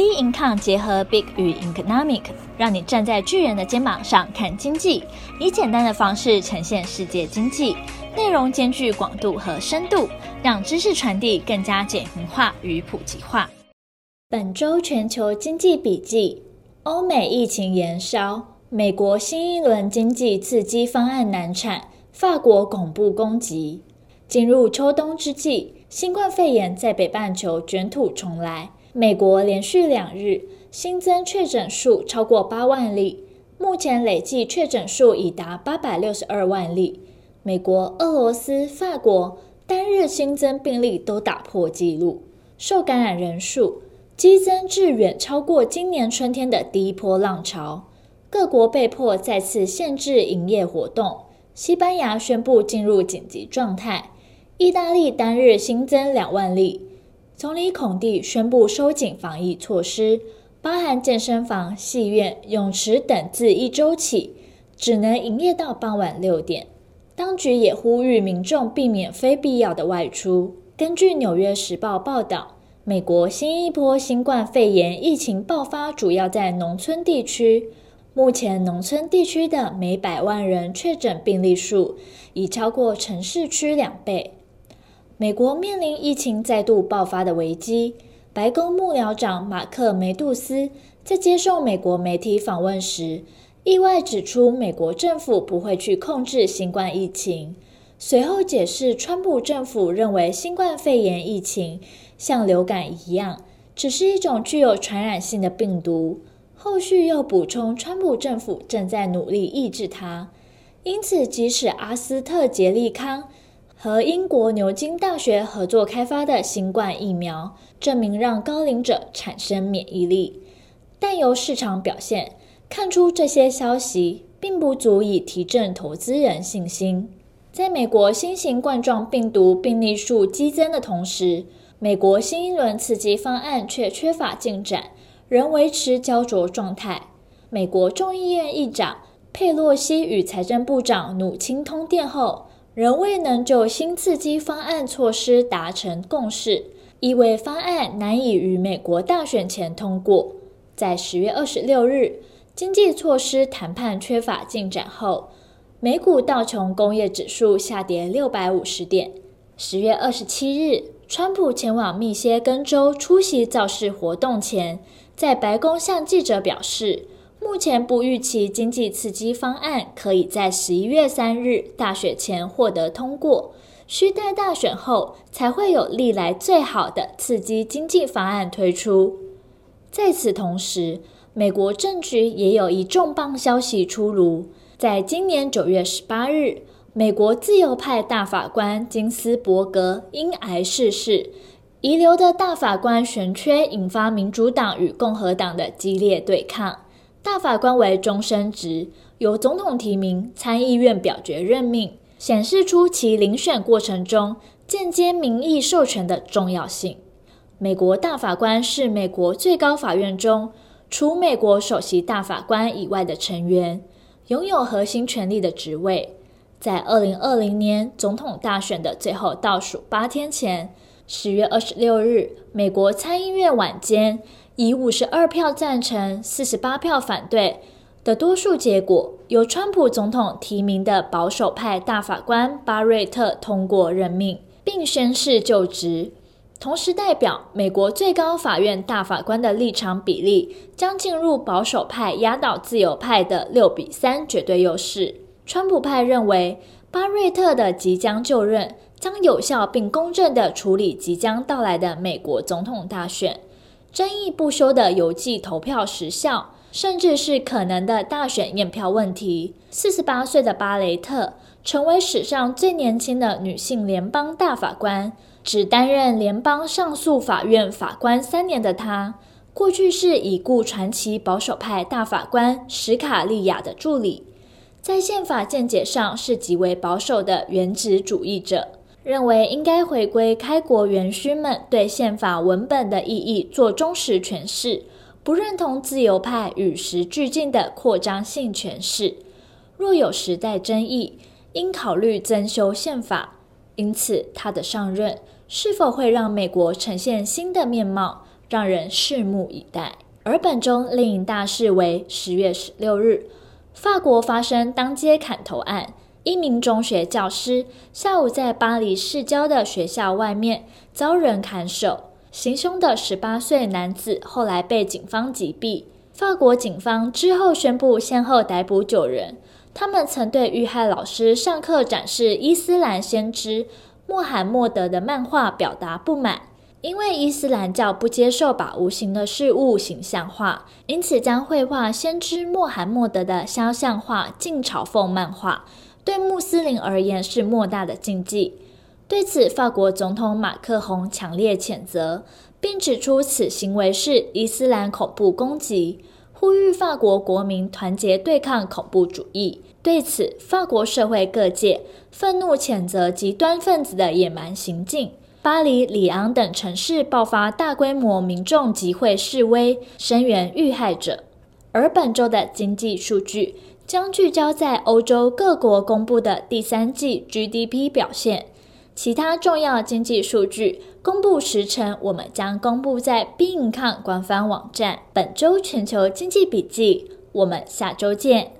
B Income 结合 Big 与 Economic，让你站在巨人的肩膀上看经济，以简单的方式呈现世界经济，内容兼具广度和深度，让知识传递更加简明化与普及化。本周全球经济笔记：欧美疫情延烧，美国新一轮经济刺激方案难产，法国恐怖攻击。进入秋冬之际，新冠肺炎在北半球卷土重来。美国连续两日新增确诊数超过八万例，目前累计确诊数已达八百六十二万例。美国、俄罗斯、法国单日新增病例都打破纪录，受感染人数激增至远超过今年春天的第一波浪潮。各国被迫再次限制营业活动，西班牙宣布进入紧急状态，意大利单日新增两万例。总理孔蒂宣布收紧防疫措施，包含健身房、戏院、泳池等，自一周起只能营业到傍晚六点。当局也呼吁民众避免非必要的外出。根据《纽约时报》报道，美国新一波新冠肺炎疫情爆发主要在农村地区，目前农村地区的每百万人确诊病例数已超过城市区两倍。美国面临疫情再度爆发的危机。白宫幕僚长马克·梅杜斯在接受美国媒体访问时，意外指出，美国政府不会去控制新冠疫情。随后解释，川普政府认为新冠肺炎疫情像流感一样，只是一种具有传染性的病毒。后续又补充，川普政府正在努力抑制它。因此，即使阿斯特杰利康。和英国牛津大学合作开发的新冠疫苗，证明让高龄者产生免疫力，但由市场表现看出，这些消息并不足以提振投资人信心。在美国新型冠状病毒病例数激增的同时，美国新一轮刺激方案却缺乏进展，仍维持胶着状态。美国众议院议长佩洛西与财政部长努钦通电后，仍未能就新刺激方案措施达成共识，意味方案难以于美国大选前通过。在十月二十六日，经济措施谈判缺乏进展后，美股道琼工业指数下跌六百五十点。十月二十七日，川普前往密歇根州出席造势活动前，在白宫向记者表示。目前不预期经济刺激方案可以在十一月三日大选前获得通过，需待大选后才会有历来最好的刺激经济方案推出。在此同时，美国政局也有一重磅消息出炉，在今年九月十八日，美国自由派大法官金斯伯格因癌逝世，遗留的大法官悬缺引发民主党与共和党的激烈对抗。大法官为终身职，由总统提名，参议院表决任命，显示出其遴选过程中间接民意授权的重要性。美国大法官是美国最高法院中除美国首席大法官以外的成员，拥有核心权力的职位。在二零二零年总统大选的最后倒数八天前，十月二十六日，美国参议院晚间。以五十二票赞成、四十八票反对的多数结果，由川普总统提名的保守派大法官巴瑞特通过任命，并宣誓就职。同时，代表美国最高法院大法官的立场比例将进入保守派压倒自由派的六比三绝对优势。川普派认为，巴瑞特的即将就任将有效并公正地处理即将到来的美国总统大选。争议不休的邮寄投票时效，甚至是可能的大选验票问题。四十八岁的巴雷特成为史上最年轻的女性联邦大法官，只担任联邦上诉法院法官三年的她，过去是已故传奇保守派大法官史卡利亚的助理，在宪法见解上是极为保守的原子主义者。认为应该回归开国元勋们对宪法文本的意义做忠实诠释，不认同自由派与时俱进的扩张性诠释。若有时代争议，应考虑增修宪法。因此，他的上任是否会让美国呈现新的面貌，让人拭目以待。而本周另一大事为十月十六日，法国发生当街砍头案，一名中学教师下午在巴黎市郊的学校外面遭人砍手，行凶的十八岁男子后来被警方击毙。法国警方之后宣布，先后逮捕九人，他们曾对遇害老师上课展示伊斯兰先知穆罕默德的漫画表达不满。因为伊斯兰教不接受把无形的事物形象化，因此将绘画先知穆罕默德的肖像画进嘲讽漫画，对穆斯林而言是莫大的禁忌。对此，法国总统马克宏强烈谴责，并指出此行为是伊斯兰恐怖攻击，呼吁法国国民团结对抗恐怖主义。对此，法国社会各界愤怒谴责极端分子的野蛮行径。巴黎、里昂等城市爆发大规模民众集会示威，声援遇害者。而本周的经济数据将聚焦在欧洲各国公布的第三季 GDP 表现，其他重要经济数据公布时程，我们将公布在 b i n 官方网站。本周全球经济笔记，我们下周见。